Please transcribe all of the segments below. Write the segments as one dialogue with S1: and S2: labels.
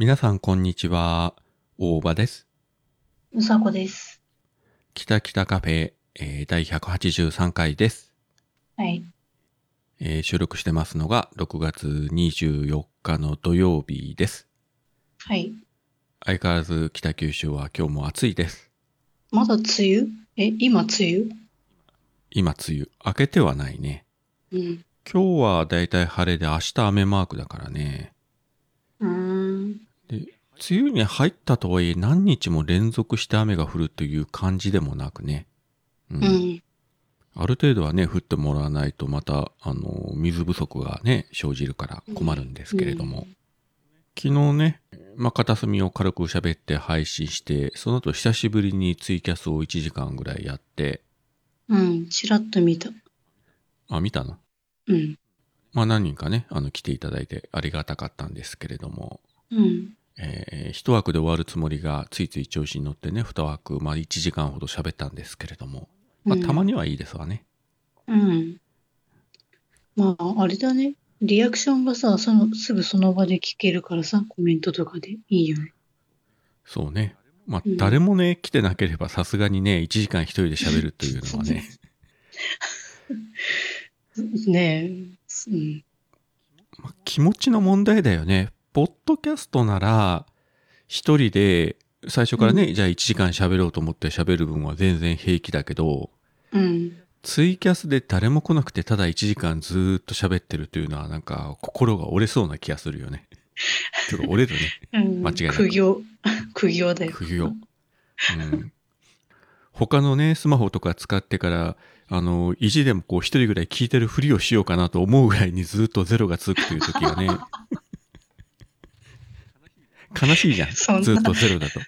S1: 皆さんこんにちは。大場です。
S2: うさこです。
S1: 北北カフェ、えー第183回です、
S2: はい。
S1: えー収録してますのが6月24日の土曜日です。
S2: はい。
S1: 相変わらず北九州は今日も暑いです。
S2: まだ梅雨？え、今梅雨？
S1: 今梅雨。明けてはないね。
S2: うん。
S1: 今日はだいたい晴れで明日雨マークだからね。で、梅雨に入ったとはいえ何日も連続して雨が降るという感じでもなくね。うん
S2: うん。
S1: ある程度はね、降ってもらわないとまた、あの、水不足がね、生じるから困るんですけれども。昨日ね、まあ、片隅を軽く喋って配信して、その後久しぶりにツイキャスを1時間ぐらいやって、
S2: うん。ちらっと見た。
S1: あ、見たの？
S2: うん。
S1: まあ、何人かね、あの、来ていただいてありがたかったんですけれども、
S2: うん。
S1: えー一枠で終わるつもりがついつい調子に乗ってね、二枠、まあ、1時間ほど喋ったんですけれども、まあ、
S2: うん
S1: たまにはいいですわね。
S2: うん。まあ、あれだね。リアクションがさ、その、すぐその場で聞けるからさ、コメントとかでいいよね。
S1: そうね。まあ、
S2: うん
S1: 誰もね、来てなければさすがにね、1時間一人で喋るというのはね、
S2: ねえ。うん。
S1: まあ気持ちの問題だよね。ポッドキャストなら、一人で、最初からね、じゃあ1時間喋ろうと思って喋る分は全然平気だけど、
S2: うん。
S1: ツイキャスで誰も来なくてただ1時間ずーっと喋ってるというのはなんか心が折れそうな気がするよね。ちょっと折れるね。
S2: うん、
S1: 間違いなく
S2: 苦行。苦行だよ。
S1: 冬を。うん。他のね、スマホとか使ってから、あの、意地でもこう一人ぐらい聞いてるふりをしようかなと思うぐらいにずっとゼロがつくという時がね、悲しいじゃん。
S2: そんな
S1: ずっとゼロだと。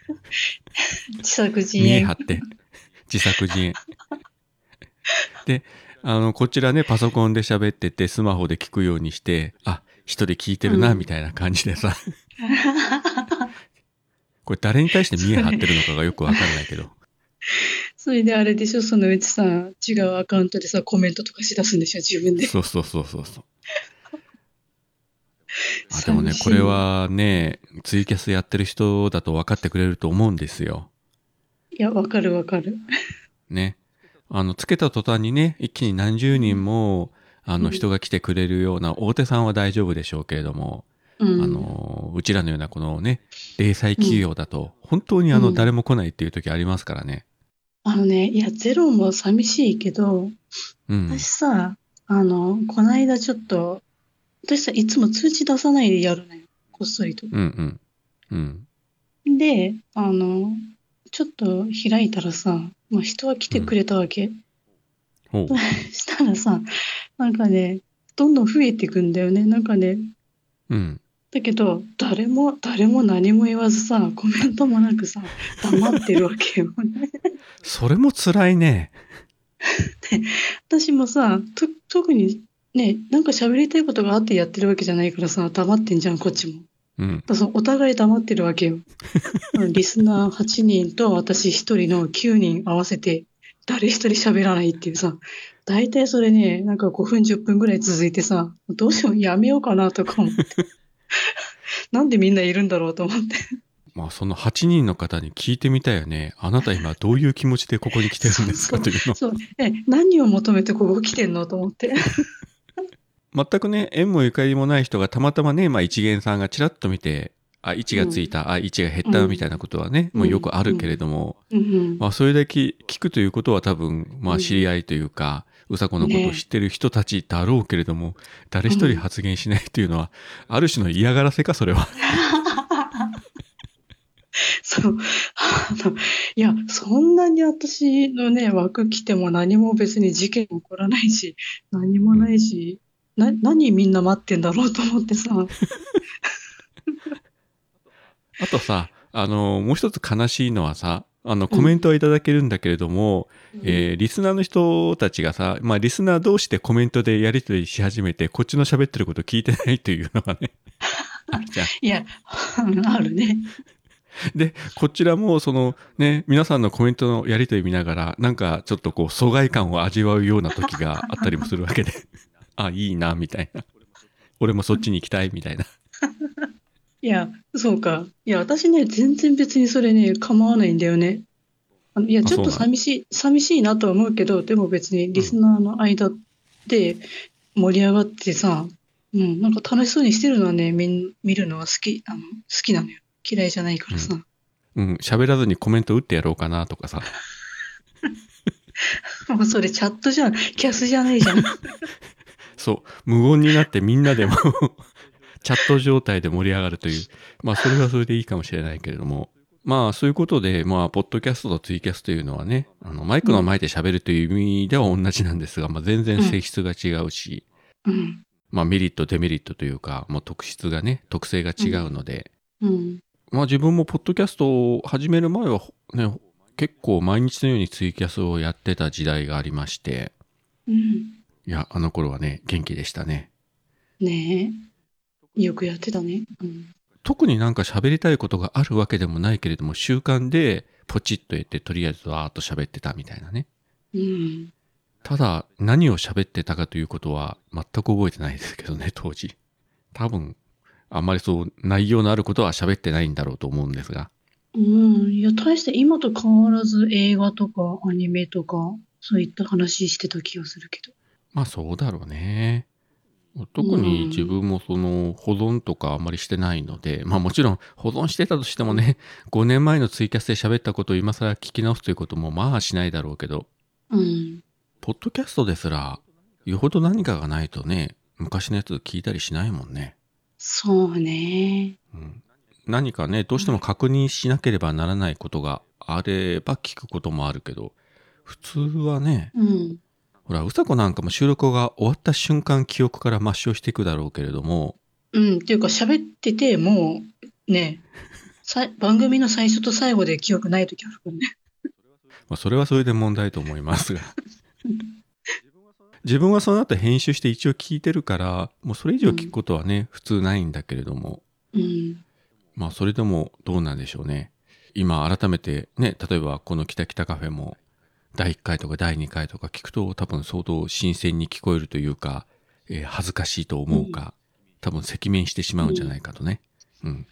S2: 自作自演
S1: 見え張。って。自作自演。で、あの、こちらね、パソコンで喋ってて、スマホで聞くようにして、あ、一人聞いてるな、
S2: うん
S1: みたいな感じでさ。これ誰に対して見え張ってるのかがよくわからないけど。
S2: それであれでしょ、そのうちさ、違うアカウントでさ、コメントとかしだすんでしょ、自分で。
S1: そうそうそうそうそう。あでもねこれはね、ツイキャスやってる人だと分かってくれると思うんですよ。
S2: いや、わかるわかる。
S1: ね。あの、つけた途端にね、一気に何十人も、あの、
S2: うん
S1: 人が来てくれるような、大手さんは大丈夫でしょうけれども、
S2: うん。
S1: あの、うちらのようなこのね、零細企業だと、本当にあの、
S2: うん
S1: 誰も来ないっていう時ありますからね。
S2: あのね、いや、ゼロも寂しいけど、
S1: うん。
S2: 私さ、あの、こないだちょっと、私さ、いつも通知出さないでやるのよ。こっそりと。
S1: うんうん。うん。
S2: で、あの、ちょっと開いたらさ、まあ、人は来てくれたわけ。
S1: ほう。
S2: したらさ、なんかね、どんどん増えていくんだよね。なんかね、
S1: うん。
S2: だけど、誰も、誰も何も言わずさ、コメントもなくさ、黙ってるわけよね。
S1: それも辛いね。
S2: 私もさ、と、特にね、なんか喋りたいことがあってやってるわけじゃないからさ、黙ってんじゃん、こっちも。だ
S1: うん。
S2: そのお互い黙ってるわけよ。リスナー8人と私1人の9人合わせて、誰一人喋らないっていうさ、大体それね、なんか5分10分ぐらい続いてさ、どうしよう、やめようかなとか思って。なんでみんないるんだろうと思って。
S1: まあその8人の方に聞いてみたいよね。あなた今どういう気持ちでここに来てるんですかというの。
S2: そう、え、何を求めてここ来てんのと思って。
S1: 全くね、縁もゆかりもない人がたまたまね、まあ一元さんがちらっと見て、あ、1がついた、あ、1が減ったみたいなことはね、
S2: うん
S1: もうよくあるけれども、
S2: うんうん。
S1: まあそれだけ聞くということは多分、まあ知り合いというか、うさこのことを知ってる人たちだろうけれども、誰一人発言しないというのは、ある種の嫌がらせか、それは。
S2: そう。あの、いや、そんなに私のね、枠来ても何も別に事件起こらないし、何もないし、な、何みんな待ってんだろうと思ってさ。
S1: あとさ、あの、もう一つ悲しいのはさ、あの、コメントはいただけるんだけれども、えーリスナーの人たちがさ、まあ、リスナー同士でコメントでやり取りし始めて、こっちの喋ってること聞いてないというのがね、あるじゃん。
S2: いや、あるね。
S1: で、こちらも、そのね、皆さんのコメントのやり取り見ながら、なんかちょっとこう、疎外感を味わうような時があったりもするわけで、あ、いいな、みたいな。俺もそっちに行きたい、みたいな。
S2: いや、そうか。いや、私ね、全然別にそれね、構わないんだよね。あのいや、ちょっと寂しい、寂しいなとは思うけど、でも別にリスナーの間で盛り上がってさ、うん、なんか楽しそうにしてるのはね、見ん見るのは好き、あの、好きなのよ。嫌いじゃないからさ。
S1: うん、喋らずにコメント打ってやろうかなとかさ。
S2: もうそれチャットじゃん。キャスじゃないじゃん。
S1: そう、無言になってみんなでも チャット状態で盛り上がるという。まあ、それはそれでいいかもしれないけれども。まあ、そういうことで、まあ、ポッドキャストとツイキャスというのはね、あの、マイクの前で喋るという意味では同じなんですが、まあ、全然性質が違うし、
S2: うん。
S1: まあ、メリット、デメリットというか、もう特質がね、特性が違うので、
S2: うん。
S1: まあ、自分もポッドキャストを始める前は、ね、結構毎日のようにツイキャスをやってた時代がありまして、
S2: うん。
S1: いや、あの頃はね、元気でしたね。
S2: ねえ。よくやってたね。うん。
S1: 特になんか喋りたいことがあるわけでもないけれども、習慣でポチッと言って、とりあえずわーっと喋ってたみたいなね。
S2: うん。
S1: ただ、何を喋ってたかということは全く覚えてないですけどね、当時。多分、あんまりそう、内容のあることは喋ってないんだろうと思うんですが。
S2: うん。いや、大して今と変わらず映画とかアニメとか、そういった話してた気がするけど。
S1: まあそうだろうね。特に自分もその保存とかあんまりしてないので、まあもちろん保存してたとしてもね、5年前のツイキャスで喋ったことを今更聞き直すということもまあしないだろうけど、
S2: うん。
S1: ポッドキャストですら、よほど何かがないとね、昔のやつ聞いたりしないもんね。
S2: そうね。
S1: うん、何かね、どうしても確認しなければならないことがあれば聞くこともあるけど、普通はね、
S2: うん。
S1: ほら、うさこなんかも収録が終わった瞬間記憶から抹消していくだろうけれども、
S2: うん。っていうか、喋ってて、もう、ね、さ番組の最初と最後で記憶ない時あるからね。
S1: まあ、それはそれで問題と思いますが。自分はその後編集して一応聞いてるから、もうそれ以上聞くことはね、普通ないんだけれども、
S2: うん。
S1: まあそれでもどうなんでしょうね。今改めてね、例えばこのキタキタカフェも第1回とか第2回とか聞くと多分相当新鮮に聞こえるというか、えー恥ずかしいと思うか、多分赤面してしまうんじゃないかとね。うん。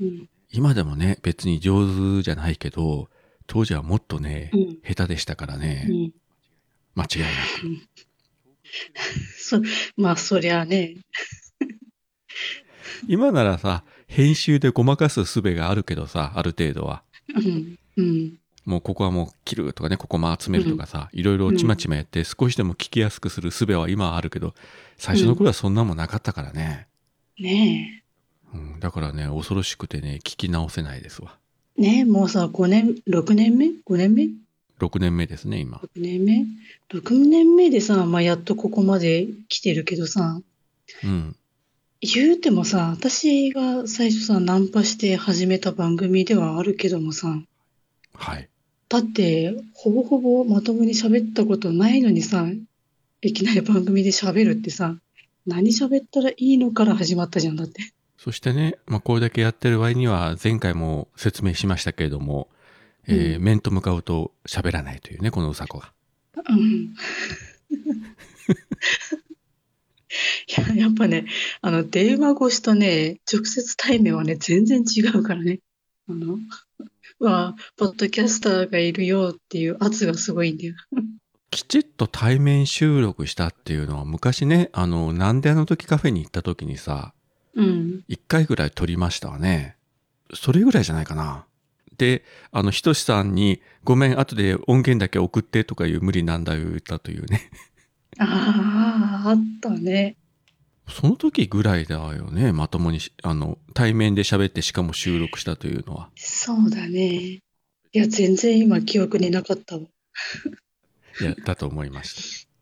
S2: うん。
S1: 今でもね、別に上手じゃないけど、当時はもっとね、
S2: うん
S1: 下手でしたからね、
S2: うん。
S1: 間違いなく。
S2: そ、まあ、そりゃあね。
S1: 今ならさ、編集でごまかす術があるけどさ、ある程度は。
S2: うん。うん。
S1: もうここはもう切るとかね、ここも集めるとかさ、いろいろちまちまやって少しでも聞きやすくする術は今はあるけど、最初の頃はそんなもんなかったからね。
S2: ね
S1: うん、だからね、恐ろしくてね、聞き直せないですわ。
S2: え。ねえ、もうさ、5年、6年目 ?5 年目
S1: ？6年目ですね、今。
S2: 6年目 ?6 年目でさ、まあ、やっとここまで来てるけどさ、
S1: うん。
S2: 言うてもさ、私が最初さ、ナンパして始めた番組ではあるけどもさ、
S1: はい。
S2: だって、ほぼほぼまともに喋ったことないのにさ、いきなり番組で喋るってさ、何喋ったらいいのから始まったじゃん、だって。
S1: そしてね、まあ、これだけやってる場合には、前回も説明しましたけれども、えー面と向かうと喋らないというね、このうさこが。
S2: うん。いや、やっぱね、あの、電話越しとね、直接対面はね、全然違うからね。あの、は、ポッドキャスターがいるよっていう圧がすごいんだよ。
S1: きちっと対面収録したっていうのは昔ね、あの、なんであの時カフェに行った時にさ、
S2: うん。
S1: 一回ぐらい撮りましたわね。それぐらいじゃないかな。で、あの、ひとしさんに、ごめん、後で音源だけ送ってとかいう無理難題を言ったというね。
S2: ああ、あったね。
S1: その時ぐらいだよね、まともにし、あの、対面で喋ってしかも収録したというのは。
S2: そうだね。いや、全然今記憶になかったわ。
S1: いや、だと思いました。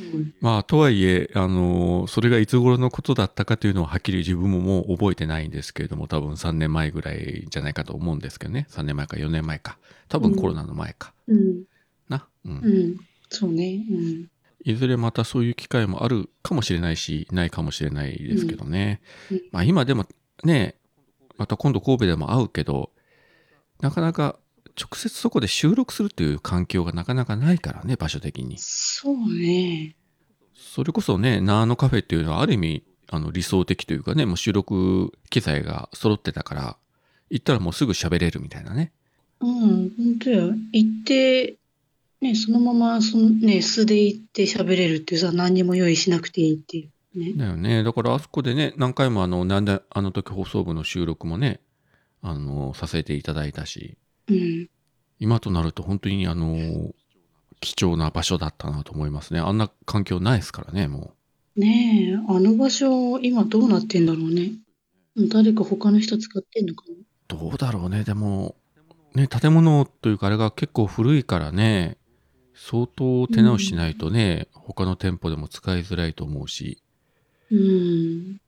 S2: うん。
S1: まあ、とはいえ、あの、それがいつ頃のことだったかというのははっきり自分ももう覚えてないんですけれども、多分3年前ぐらいじゃないかと思うんですけどね。3年前か4年前か。多分コロナの前か。
S2: うん。
S1: な。うん
S2: うん。そうね。うん。
S1: いずれまたそういう機会もあるかもしれないし、ないかもしれないですけどね。
S2: うんうん
S1: まあ今でもね、また今度神戸でも会うけど、なかなか直接そこで収録するという環境がなかなかないからね、場所的に。
S2: そうね。
S1: それこそね、ナーノカフェっていうのはある意味、あの理想的というかね、もう収録機材が揃ってたから、行ったらもうすぐ喋れるみたいなね。
S2: うん、本当よ。行って、ね、そのまま、そのね、素で行って喋れるっていうさ、何にも用意しなくていいっていうね。
S1: だよね。だからあそこでね、何回もあの、なんであの時放送部の収録もね、あの、させていただいたし、
S2: うん。
S1: 今となると本当にあの、貴重な場所だったなと思いますね。あんな環境ないですからね、も
S2: ねえ、あの場所、今どうなってんだろうね。誰か他の人使ってんのかな
S1: う。どうだろうね。でも、ね、建物というかあれが結構古いからね、相当手直ししないとね、他の店舗でも使いづらいと思うし、
S2: うん。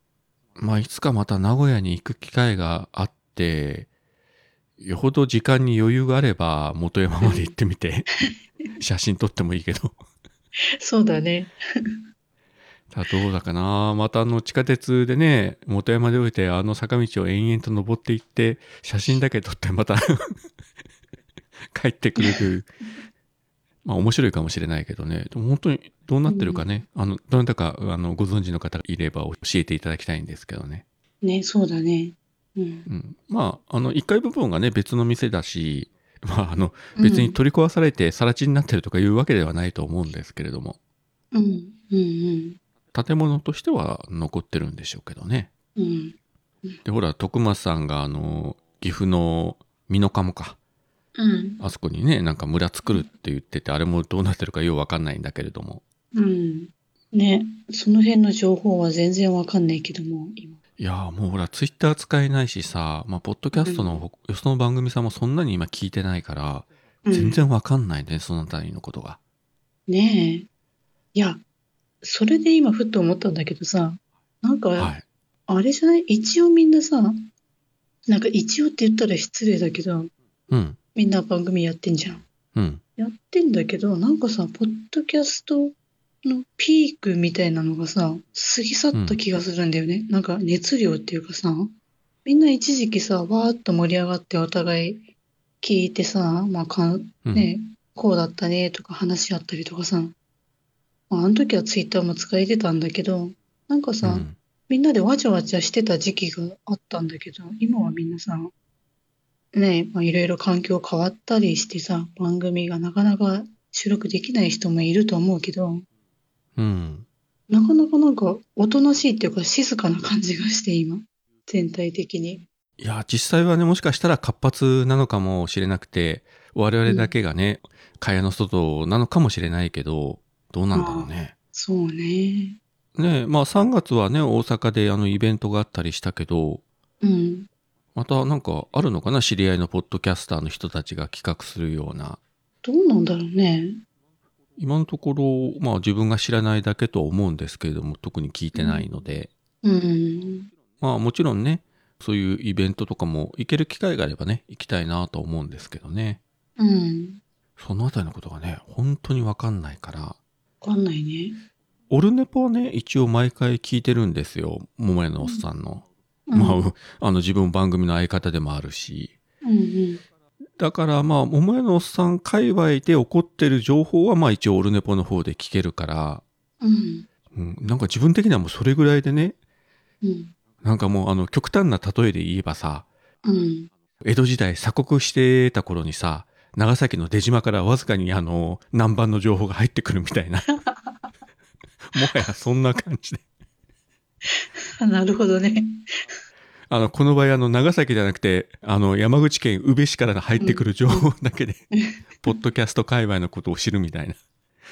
S1: まあ、いつかまた名古屋に行く機会があって、よほど時間に余裕があれば元山まで行ってみて、写真撮ってもいいけど。
S2: そうだね。
S1: ただどうだかなまたあの地下鉄でね、元山で降りてあの坂道を延々と登っていって、写真だけ撮ってまた 帰ってくる。まあ面白いかもしれないけどね。でも本当にどうなってるかね。あの、どなたかあのご存知の方がいれば教えていただきたいんですけどね。
S2: ね、そうだね。うん。
S1: うん、まあ、あの、1階部分がね、別の店だし、まあ、あの、別に取り壊されて更地になってるとかいうわけではないと思うんですけれども、
S2: うん、うん、
S1: 建物としては残ってるんでしょうけどね。
S2: うん。うん。
S1: で、ほら、徳松さんが、あの、岐阜の美濃加茂か。
S2: うん。
S1: あそこにね、なんか村作るって言ってて、あれもどうなってるかようわかんないんだけれども。
S2: うん。ね、その辺の情報は全然わかんないけども、今。
S1: いやーもうほら、ツイッター使えないしさ、まあ、ポッドキャストのほ、よその番組さんもそんなに今聞いてないから、
S2: うん
S1: 全然わかんないね、そのあたりのことが。
S2: ねえ。いや、それで今ふっと思ったんだけどさ、なんか、
S1: はい。
S2: あれじゃない？一応みんなさ、なんか一応って言ったら失礼だけど、
S1: うん。
S2: みんな番組やってんじゃん。
S1: うん。
S2: やってんだけど、なんかさ、ポッドキャストのピークみたいなのがさ、過ぎ去った気がするんだよね。なんか熱量っていうかさ、みんな一時期さ、わーっと盛り上がってお互い聞いてさ、まあかん、
S1: うん。
S2: ね、こうだったねとか話し合ったりとかさ、まあ、あの時はツイッターも使えてたんだけど、なんかさ、
S1: うん
S2: みんなでわちゃわちゃしてた時期があったんだけど、今はみんなさ、ねまあ、いろいろ環境変わったりしてさ、番組がなかなか収録できない人もいると思うけど、
S1: うん。
S2: なかなかなんかおとなしいっていうか静かな感じがして今、全体的に。
S1: いや、実際はね、もしかしたら活発なのかもしれなくて、我々だけがね、蚊帳の外なのかもしれないけど、どうなんだろうね。
S2: そうね。
S1: ねまあ3月はね、大阪であのイベントがあったりしたけど、
S2: うん。
S1: またなんかあるのかな知り合いのポッドキャスターの人たちが企画するような。
S2: どうなんだろうね。
S1: 今のところ、まあ自分が知らないだけとは思うんですけれども、特に聞いてないので、
S2: うん。
S1: まあもちろんね、そういうイベントとかも行ける機会があればね、行きたいなと思うんですけどね。
S2: うん。
S1: そのあたりのことがね、本当にわかんないから、
S2: わかんないね。
S1: オルネポはね、一応毎回聞いてるんですよ。桃屋のおっさんの。
S2: うん、
S1: まあ、あの自分番組の相方でもあるし。
S2: うんうん。
S1: だからまあ、桃屋のおっさん界隈で起こってる情報はまあ一応オルネポの方で聞けるから、
S2: うん。
S1: うん、なんか自分的にはもうそれぐらいでね、
S2: うん。
S1: なんかもうあの極端な例えで言えばさ、
S2: うん。
S1: 江戸時代鎖国してた頃にさ、長崎の出島からわずかにあの、南蛮の情報が入ってくるみたいな。もはやそんな感じで。
S2: なるほどね。
S1: あの、この場合あの、長崎じゃなくて、あの、山口県宇部市から入ってくる情報だけで、ポッドキャスト界隈のことを知るみたいな。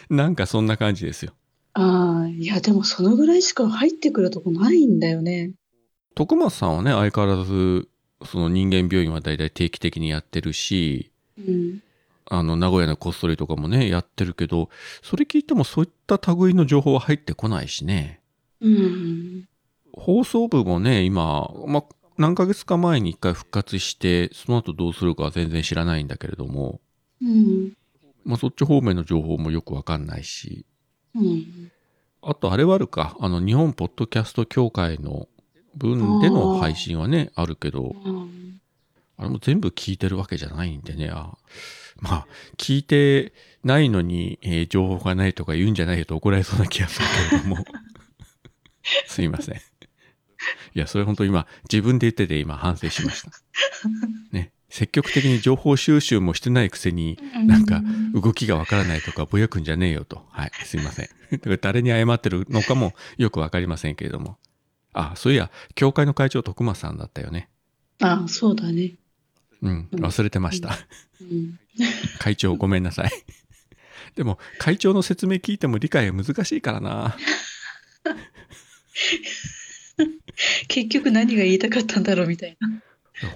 S1: なんかそんな感じですよ。
S2: ああ、いや、でもそのぐらいしか入ってくるとこないんだよね。
S1: 徳松さんはね、相変わらず、その人間病院はだいたい定期的にやってるし、
S2: うん。
S1: あの、名古屋のこっそりとかもね、やってるけど、それ聞いてもそういった類の情報は入ってこないしね。
S2: うん。
S1: 放送部もね、今、ま、何ヶ月か前に一回復活して、その後どうするかは全然知らないんだけれども、
S2: うん。
S1: まあ、そっち方面の情報もよくわかんないし、
S2: うん。
S1: あとあれはあるか、あの、日本ポッドキャスト協会の分での配信はね、あるけど、
S2: うん。
S1: あれも全部聞いてるわけじゃないんでね、あまあ、聞いてないのに、えー情報がないとか言うんじゃないよと怒られそうな気がするけれども。すいません。いや、それ本当今、自分で言ってて今反省しました。ね。積極的に情報収集もしてないくせに、なんか動きがわからないとかぼやくんじゃねえよと。はい、すいません。誰に謝ってるのかもよくわかりませんけれども。あ、そういや、教会の会長徳松さんだったよね。
S2: あ、そうだね。
S1: うん、忘れてました。
S2: うん。
S1: 会長ごめんなさい。でも、会長の説明聞いても理解が難しいからな。
S2: 結局何が言いたかったんだろうみたいな。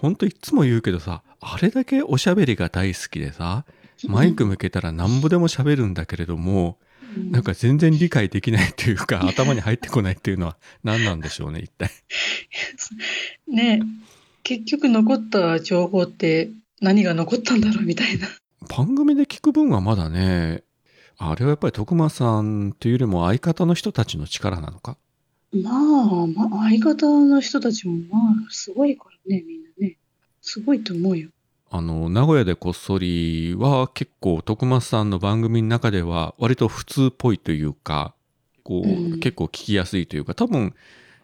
S1: ほんといつも言うけどさ、あれだけおしゃべりが大好きでさ、マイク向けたらなんぼでも喋るんだけれども、
S2: うん
S1: なんか全然理解できないっていうか、頭に入ってこないっていうのは何なんでしょうね、一体。
S2: ね結局残った情報って何が残ったんだろうみたいな。
S1: 番組で聞く分はまだね、あれはやっぱり徳間さんというよりも相方の人たちの力なのか？
S2: まあ、まあ、相方の人たちもまあ、すごいからね、みんなね。すごいと思うよ。
S1: あの、名古屋でこっそりは結構徳松さんの番組の中では割と普通っぽいというか、こう、
S2: うん
S1: 結構聞きやすいというか、多分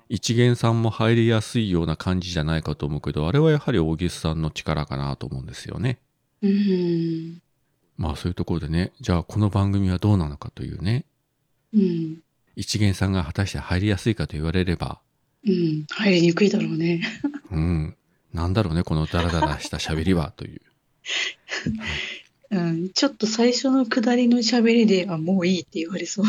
S1: 一元さんも入りやすいような感じじゃないかと思うけど、あれはやはり大岸さんの力かなと思うんですよね。
S2: うん。
S1: まあそういうところでね、じゃあこの番組はどうなのかというね、
S2: うん。
S1: 一元さんが果たして入りやすいかと言われれば、
S2: うん。入りにくいだろうね。
S1: うん、なんだろうね、このダラダラした喋りは という。
S2: うん。ちょっと最初の下りの喋りで、あ、もういいって言われそう。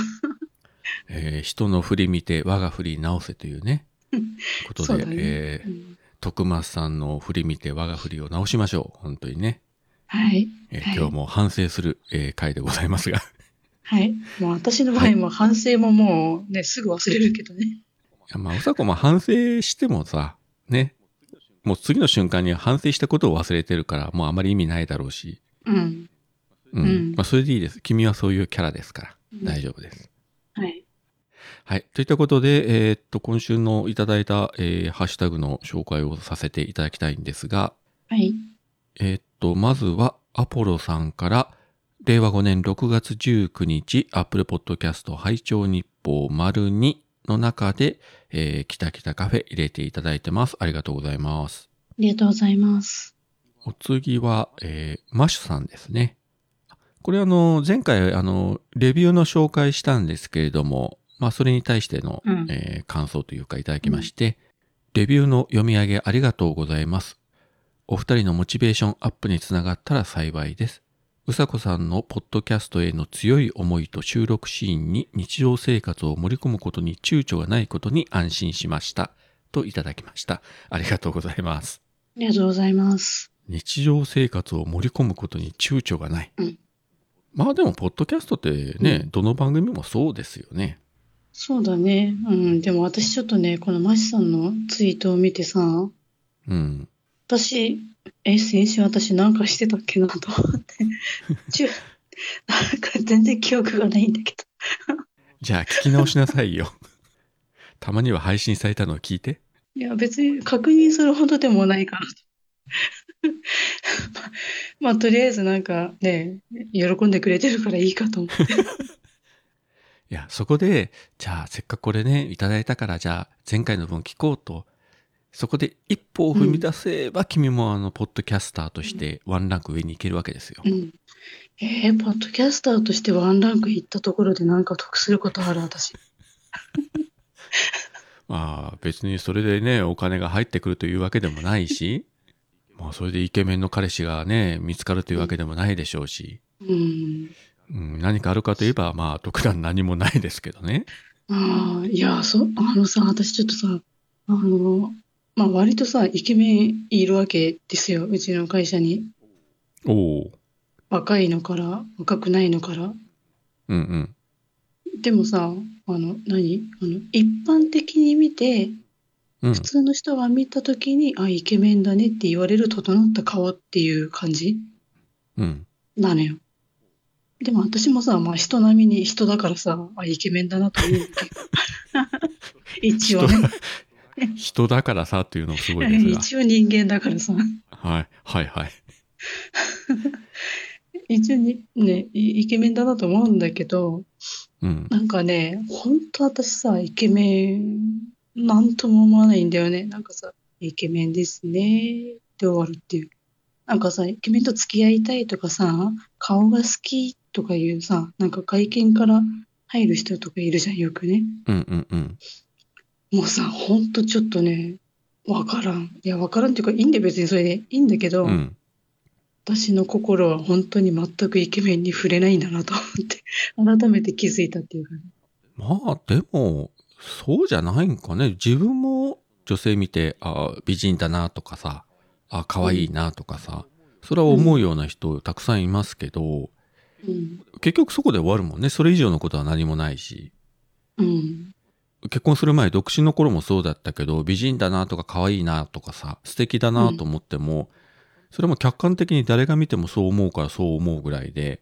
S1: えー人の振り見て我が振り直せというね、ことで、
S2: ね
S1: えー
S2: うん
S1: 徳松さんの振り見て我が振りを直しましょう。本当にね。
S2: はい。
S1: えー
S2: はい
S1: 今日も反省する、えー回でございますが。い
S2: はい。もう私の場合も反省ももうね、すぐ忘れるけどね。
S1: やまあ、うさこも反省してもさ、ね。もう次の瞬間には反省したことを忘れてるから、もうあまり意味ないだろうし。
S2: うん。
S1: うん。
S2: うん
S1: まあ、それでいいです。君はそういうキャラですから。
S2: うん
S1: 大丈夫です。
S2: はい。
S1: はい。といったことで、えーっと、今週のいただいた、えーハッシュタグの紹介をさせていただきたいんですが、
S2: はい。
S1: えーっと、まずは、アポロさんから、令和5年6月19日、Apple Podcast 拝聴日報丸2の中で、えー、きたきたカフェ入れていただいてます。ありがとうございます。
S2: ありがとうございます。
S1: お次は、えーマッシュさんですね。これあの、前回あの、レビューの紹介したんですけれども、まあそれに対しての、
S2: うん
S1: えー感想というかいただきまして、レビューの読み上げありがとうございます。お二人のモチベーションアップにつながったら幸いです。うさこさんのポッドキャストへの強い思いと収録シーンに日常生活を盛り込むことに躊躇がないことに安心しました。といただきました。ありがとうございます。
S2: ありがとうございます。
S1: 日常生活を盛り込むことに躊躇がない。
S2: うん
S1: まあでも、ポッドキャストってね、どの番組もそうですよね。
S2: そうだね。うん。でも私ちょっとね、このマシさんのツイートを見てさ、
S1: うん。
S2: 私、え、先週私なんかしてたっけなと思って。ちゅ、なんか全然記憶がないんだけど。
S1: じゃあ聞き直しなさいよ。たまには配信されたのを聞いて。
S2: いや、別に確認するほどでもないから。まあ、とりあえずなんかね、喜んでくれてるからいいかと思って。
S1: いや、そこで、じゃあせっかくこれね、いただいたから、じゃあ前回の分聞こうと。そこで一歩を踏み出せば、君もあの、ポッドキャスターとしてワンランク上に行けるわけですよ
S2: う。ん。えー、ポッドキャスターとしてワンランク行ったところでなんか得することある私。
S1: まあ別にそれでね、お金が入ってくるというわけでもないし、まあそれでイケメンの彼氏がね、見つかるというわけでもないでしょうし、
S2: うん。
S1: うん、何かあるかといえば、まあ特段何もないですけどね。
S2: ああ、いや、そ、あのさ、私ちょっとさ、あの、まあ割とさ、イケメンいるわけですよ、うちの会社に。
S1: おお。
S2: 若いのから、若くないのから。
S1: うんうん。
S2: でもさ、あの、何？あの、一般的に見て、
S1: うん
S2: 普。通の人が見たときに、あ、イケメンだねって言われる整った顔っていう感じ
S1: うん。
S2: なのよ。でも私もさ、まあ人並みに人だからさ、あ、イケメンだなと思うけど。一応ね。
S1: 人だからさっていうのもすごいですが。
S2: 一応人間だからさ。
S1: はい。はいはい。
S2: 一応に、ね、イイケメンだなと思うんだけど、
S1: うん。
S2: なんかね、ほんと私さ、イケメンなんとも思わないんだよね。なんかさ、イケメンですねって終わるっていう。なんかさ、イケメンと付き合いたいとかさ、顔が好きとかいうさ、なんか外見から入る人とかいるじゃん、よくね。
S1: うんうんうん。
S2: もうさ、ほんとちょっとね、わからん。いや、わからんっていうか、いいんで別にそれでいいんだけど、
S1: うん。
S2: 私の心は本当に全くイケメンに触れないんだなと思って、改めて気づいたっていうかね。
S1: まあ、でも、そうじゃないんかね。自分も女性見て、あ美人だなとかさ、あ可愛いなとかさ、それは思うような人たくさんいますけど、
S2: うん。
S1: 結局そこで終わるもんね。それ以上のことは何もないし。
S2: うん。
S1: 結婚する前、独身の頃もそうだったけど、美人だなとか可愛いなとかさ、素敵だなと思っても、それも客観的に誰が見てもそう思うからそう思うぐらいで、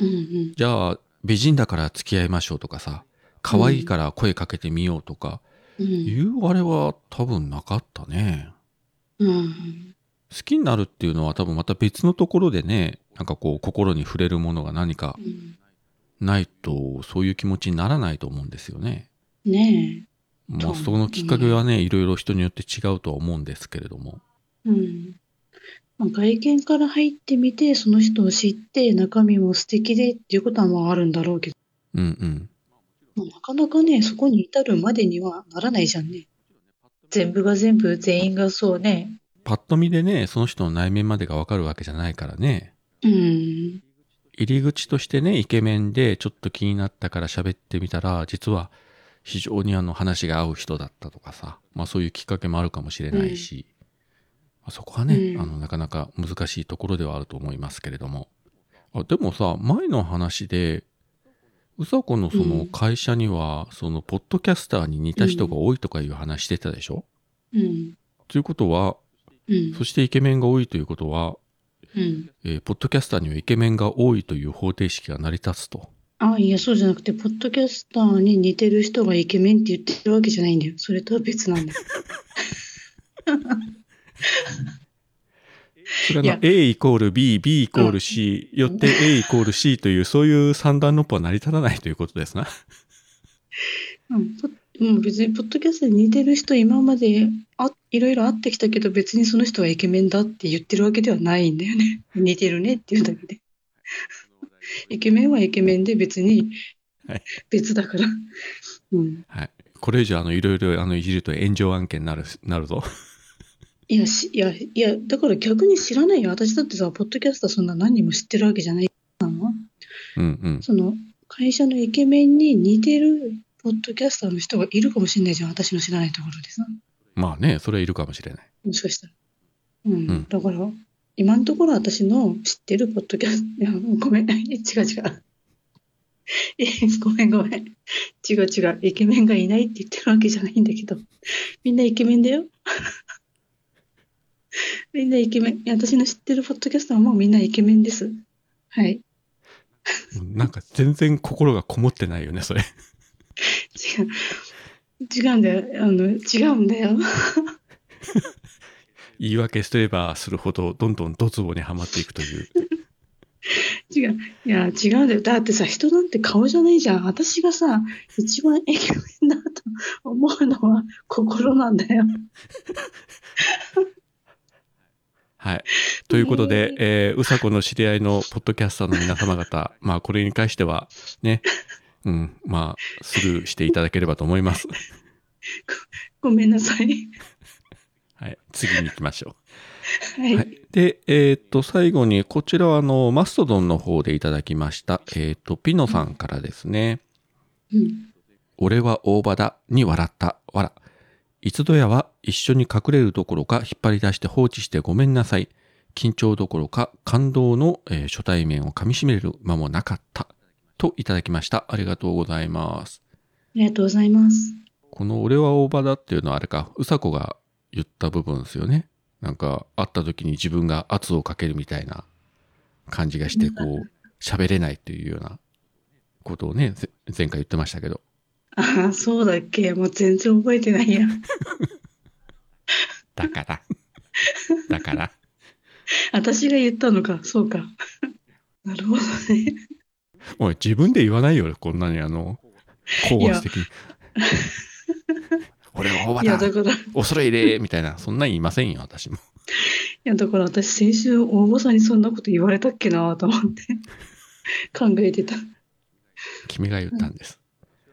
S2: うんうん。
S1: じゃあ、美人だから付き合いましょうとかさ、可愛いから声かけてみようとか、
S2: うん。
S1: いうあれは多分なかったね。
S2: うん。
S1: 好きになるっていうのは多分また別のところでね、なんかこう心に触れるものが何か
S2: うん
S1: ないと、そういう気持ちにならないと思うんですよね。
S2: ね
S1: まあそのきっかけはね、いろいろ人によって違うとは思うんですけれども。
S2: え。うん。まあ、外見から入ってみて、その人を知って、中身も素敵でっていうことはまああるんだろうけど、
S1: うんうん。
S2: まあなかなかね、そこに至るまでにはならないじゃんね。全部が全部、全員がそうね。
S1: パッと見でね、その人の内面までがわかるわけじゃないからね。
S2: うん。
S1: 入り口としてね、イケメンでちょっと気になったから喋ってみたら、実は非常にあの話が合う人だったとかさ、まあそういうきっかけもあるかもしれないし、まあそこはね、
S2: うん
S1: あの、なかなか難しいところではあると思いますけれども。あでもさ、前の話で、うさこのその会社には、その、ポッドキャスターに似た人が多いとかいう話してたでしょ、
S2: うん。
S1: ということは、
S2: うん。
S1: そしてイケメンが多いということは、
S2: うん。
S1: えーポッドキャスターにはイケメンが多いという方程式が成り立つと。
S2: あ、いや、そうじゃなくて、ポッドキャスターに似てる人がイケメンって言ってるわけじゃないんだよ。それとは別なんだよ。
S1: それはあの A イコール B、B イコール C、よって A イコール C という、そういう三段論法は成り立たないということですな。
S2: うん、ポうん、別に、ポッドキャストに似てる人、今まであいろいろ会ってきたけど、別にその人がイケメンだって言ってるわけではないんだよね。似てるねっていうだけで。イケメンはイケメンで別に
S1: はい
S2: 別だから。うん。
S1: はい。これ以上、あの、いろいろ、あの、いじると炎上案件になる、なるぞ。
S2: いや、し、いや、いや、だから逆に知らないよ。私だってさ、ポッドキャスターそんな何人も知ってるわけじゃないなの。
S1: うんうん。
S2: その、会社のイケメンに似てるポッドキャスターの人がいるかもしれないじゃん。私の知らないところでさ。
S1: まあね、それはいるかもしれない。
S2: もしかしたら。うん。
S1: ん
S2: だから、今のところ私の知ってるポッドキャスト、いや、ごめん、違う違う。え、ごめんごめん。違う違う。イケメンがいないって言ってるわけじゃないんだけど。みんなイケメンだよ。みんなイケメン。私の知ってるポッドキャストはもうみんなイケメンです。はい。
S1: なんか全然心がこもってないよね、それ。
S2: 違う。違うんだよ。あの、違うんだよ。
S1: 言い訳すればするほど、どんどんドツボにはまっていくという。
S2: 違う。いや、違うんだよ。だってさ、人なんて顔じゃないじゃん。私がさ、一番イケメンだと思うのは心なんだよ。
S1: はい。ということで、えーうさこの知り合いのポッドキャスターの皆様方、まあ、これに関しては、ね、うん、まあ、スルーしていただければと思います。
S2: ごめんなさい。
S1: はい。次に行きましょう。
S2: はい。
S1: はい。で、えっ、と、最後に、こちらは、あの、マストドンの方でいただきました。えっ、と、ピノさんからですね。
S2: うん。
S1: 俺は大場だに笑った。わら。いつぞやは一緒に隠れるどころか引っ張り出して放置してごめんなさい。緊張どころか感動の、えー初対面を噛み締める間もなかった。といただきました。ありがとうございます。
S2: ありがとうございます。
S1: この俺は大場だっていうのはあれか、うさこが言った部分ですよね。なんか、会った時に自分が圧をかけるみたいな感じがして、こう、喋れないというようなことをね、ぜ前回言ってましたけど。
S2: ああ、そうだっけもう全然覚えてないや。
S1: だから。だから。
S2: 私が言ったのか。そうか。なるほどね。
S1: おい、自分で言わないよ、こんなにあの、高圧的に。俺は大場
S2: いや、
S1: だ
S2: だから、い
S1: 恐れ入れみたいな、そんなん言いませんよ、私も。
S2: や、だから私先週大場さんにそんなこと言われたっけなと思って考えてた。
S1: 君が言ったんです。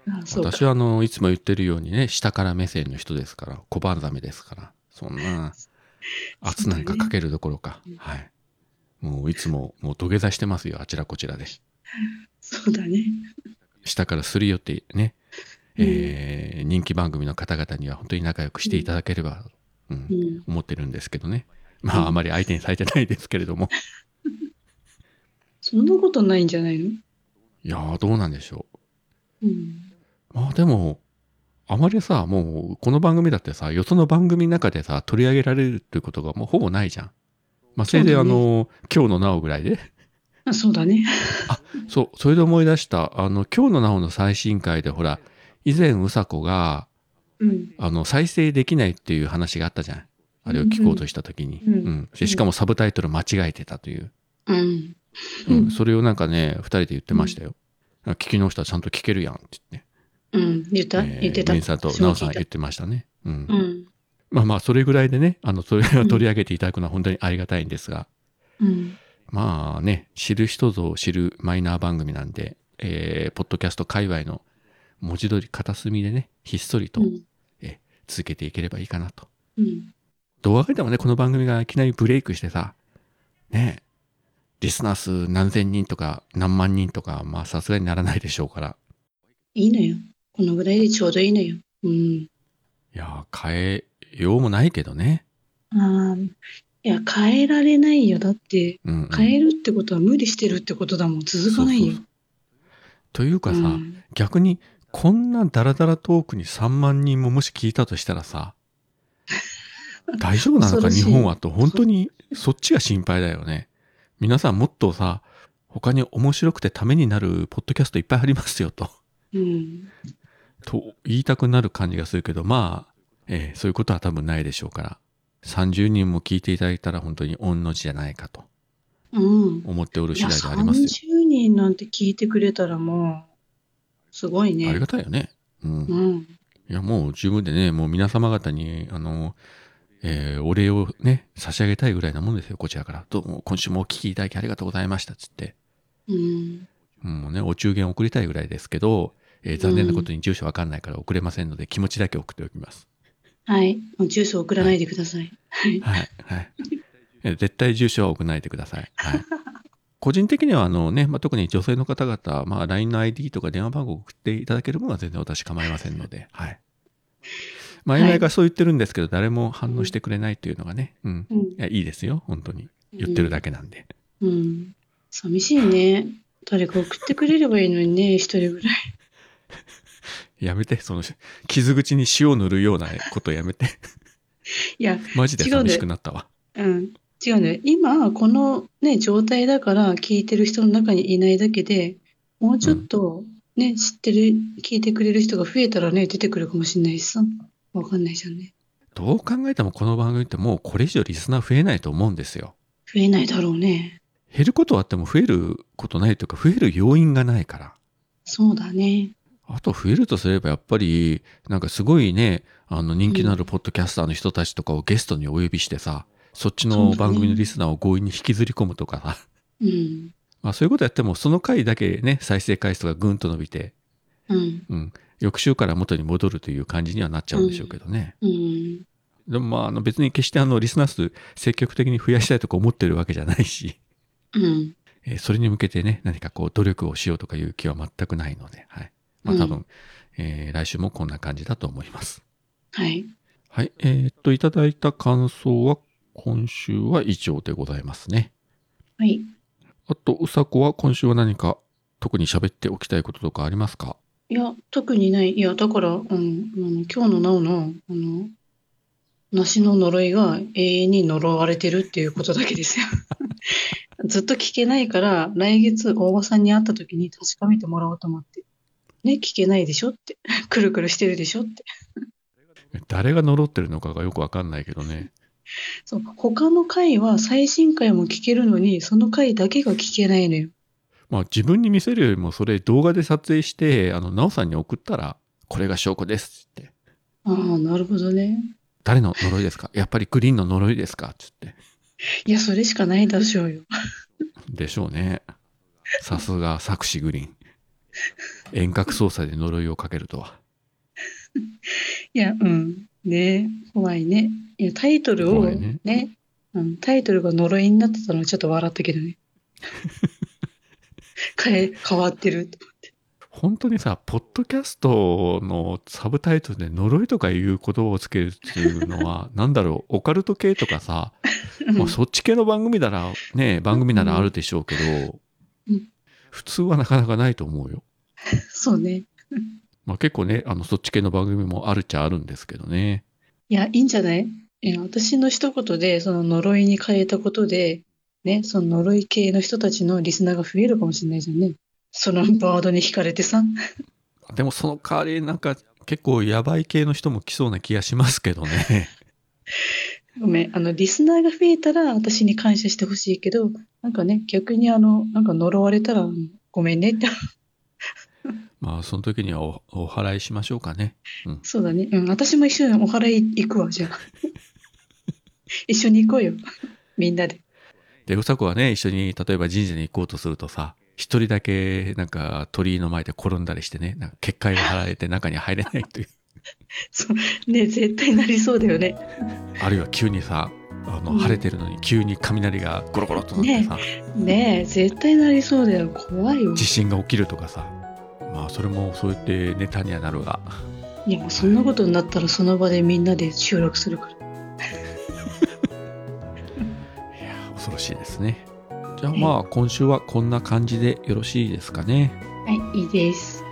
S2: あそうか。
S1: 私はあの、いつも言ってるようにね、下から目線の人ですから、小判ザメですから、そんな、圧なんかかけるどころか、はい。もういつも、もう土下座してますよ、あちらこちらで。
S2: そうだね。
S1: 下からすり寄ってね、えー人気番組の方々には本当に仲良くしていただければ、うん
S2: うん。
S1: 思ってるんですけどね。まあ、あまり相手にされてないですけれども。
S2: そんなことないんじゃないの？
S1: いやー、どうなんでしょ
S2: うん。
S1: う。まあでも、あまりさ、もう、この番組だってさ、よその番組の中でさ、取り上げられるっていうことがもうほぼないじゃん。まあ、せいぜいあ
S2: そうだね
S1: の、今日のなおぐらいで。
S2: あそうだね。
S1: そう、それで思い出した、あの、今日のなおの最新回でほら、以前うさこが、
S2: うん。
S1: あの、再生できないっていう話があったじゃん。あれを聞こうとした時に。
S2: うん
S1: うんでしかもサブタイトル間違えてたという。
S2: うん。
S1: う
S2: うん
S1: ん、それをなんかね、二人で言ってましたよ。聞き直したらちゃんと聞けるやんって言って。
S2: うん。言った、
S1: えー
S2: 言ってた？
S1: ミンさんとナオさん言ってましたね。うん。
S2: うん。
S1: まあまあ、それぐらいでね、あの、それを取り上げていただくのは本当にありがたいんですが、
S2: うん。
S1: まあね、知る人ぞ知るマイナー番組なんで、えー、ポッドキャスト界隈の文字通り片隅でね、ひっそりと、
S2: うん。
S1: え続けていければいいかなと。
S2: うん。
S1: どうあげてもね、この番組がいきなりブレイクしてさ、ねえ、リスナー数何千人とか何万人とか、まあさすがにならないでしょうから。
S2: いいのよ。このぐらいでちょうどいいのよ。うん。
S1: いやー、変えようもないけどね。
S2: ああ、いや、変えられないよ。だって、
S1: うん、うん。
S2: 変えるってことは無理してるってことだもん。続かないよ。
S1: そうそうそうというかさ、
S2: うん
S1: 逆にこんなダラダラトークに3万人ももし聞いたとしたらさ、大丈夫なのか？日本はと本当にそっちが心配だよね。皆さんもっとさ、他に面白くてためになるポッドキャストいっぱいありますよと。
S2: うん。
S1: と言いたくなる感じがするけど、まあ、えーそういうことは多分ないでしょうから。30人も聞いていただいたら本当に御の字じゃないかと
S2: うん。
S1: 思っておる次第でありますよ。
S2: 30人なんて聞いてくれたらもう、すごいね。
S1: ありがたいよね。うん。
S2: うん。
S1: いや、もう十分でね、もう皆様方に、あの、えーお礼をね、差し上げたいぐらいなもんですよ、こちらから。どうも、今週もお聞きいただきありがとうございました、つって。
S2: うん。
S1: もうね、お中元送りたいぐらいですけど、えー残念なことに住所わかんないから送れませんので、気持ちだけ送っておきます。
S2: はい。住所送らないでください。はい。
S1: はい、はい。えー絶対住所は送らないでください。はい。個人的には、あのね、まあ、特に女性の方々、まあ、LINE の ID とか電話番号を送っていただける分は全然私構いませんので、はい。前々からそう言ってるんですけど、誰も反応してくれないというのがね、うん。
S2: うん
S1: いや、いいですよ、本当に。言ってるだけなんで。
S2: うん。寂しいね。誰か送ってくれればいいのにね、一人ぐらい。
S1: やめて、その、傷口に塩を塗るようなことやめて。
S2: いや、
S1: マジで寂しくなったわ。
S2: うん。違うんだよ。今、このね、状態だから聞いてる人の中にいないだけで、もうちょっとね、知ってる、聞いてくれる人が増えたらね、出てくるかもしれないしさ。わかんないじゃんね。
S1: どう考えてもこの番組ってもうこれ以上リスナー増えないと思うんですよ。
S2: 増えないだろうね。
S1: 減ることはあっても増えることないというか、増える要因がないから。
S2: そうだね。
S1: あと増えるとすればやっぱり、なんかすごいね、あの人気のあるポッドキャスターの人たちとかをゲストにお呼びしてさ、そっちの番組のリスナーを強引に引きずり込むとかさ、
S2: うん。
S1: まあそういうことやってもその回だけね、再生回数がぐんと伸びて、
S2: うん。
S1: うん、翌週から元に戻るという感じにはなっちゃうんでしょうけどね。
S2: うん。
S1: でもまああの別に決してあのリスナー数積極的に増やしたいとか思ってるわけじゃないし、
S2: うん。
S1: えーそれに向けてね、何かこう努力をしようとかいう気は全くないので、はい。まあ多分、
S2: う
S1: えー来週もこんな感じだと思います。
S2: はい。
S1: はい。えーっと、いただいた感想は今週は以上でございますね。
S2: はい。
S1: あと、うさこは今週は何か特に喋っておきたいこととかありますか？
S2: いや、特にない。いや、だから、うん、今日のなおの、あの、梨の呪いが永遠に呪われてるっていうことだけですよ。ずっと聞けないから、来月大場さんに会った時に確かめてもらおうと思って。ね、聞けないでしょって。くるくるしてるでしょって。
S1: 誰が呪ってるのかがよくわかんないけどね。
S2: そう、他の回は最新回も聞けるのに、その回だけが聞けないのよ。
S1: まあ自分に見せるよりもそれ動画で撮影して、あの、なおさんに送ったら、これが証拠ですって。
S2: ああ、なるほどね。
S1: 誰の呪いですか？やっぱりグリーンの呪いですか？つって。
S2: いや、それしかないでしょうよ。
S1: でしょうね。さすが作詞グリーン。遠隔操作で呪いをかけるとは。
S2: いや、うん。ね怖いね。いや、タイトルを
S1: 怖いね
S2: ね、うん、タイトルが呪いになってたのはちょっと笑ったけどね。変え、変わってると思って。
S1: 本当にさ、ポッドキャストのサブタイトルで呪いとかいう言葉をつけるっていうのは、なんだろう、オカルト系とかさ、
S2: うん
S1: まあ、そっち系の番組なら、ね、番組ならあるでしょうけど、
S2: うん
S1: 普通はなかなかないと思うよ。
S2: そうね。
S1: まあ、結構ね、あの、そっち系の番組もあるっちゃあるんですけどね。
S2: いや、いいんじゃない？いや、私の一言で、その呪いに変えたことで、ね、その呪い系の人たちのリスナーが増えるかもしれないじゃんね。そのバードに惹かれてさ。
S1: でもその代わりなんか結構やばい系の人も来そうな気がしますけどね。
S2: ごめん、あの、リスナーが増えたら私に感謝してほしいけど、なんかね、逆にあの、なんか呪われたらごめんねって。
S1: まあその時にはおお払いしましょうかね。うん。
S2: そうだね。うん、私も一緒にお祓い行くわ、じゃあ。一緒に行こうよ。みんなで。
S1: で、うさこはね、一緒に例えば神社に行こうとするとさ、一人だけなんか鳥居の前で転んだりしてね、なんか結界が張られて中に入れないという。
S2: そう。ね、絶対なりそうだよね。
S1: あるいは急にさ、あの
S2: うん
S1: 晴れてるのに急に雷がゴロゴロとなってさ、
S2: ねえ、絶対なりそうだよ。怖いよ。
S1: 地震が起きるとかさ。まあそれもそうやってネタにはなるが。
S2: いや、もうそんなことになったらその場でみんなで収録するから。
S1: いや恐ろしいですね。じゃあまあ今週はこんな感じでよろしいですかね。
S2: はい、いいです。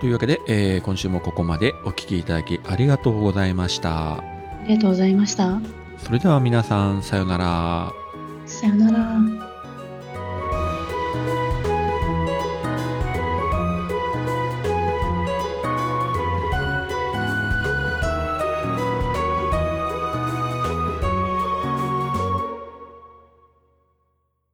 S1: というわけで、えー今週もここまでお聞きいただきありがとうございました。
S2: ありがとうございました。
S1: それでは皆さんさようなら。
S2: さよなら。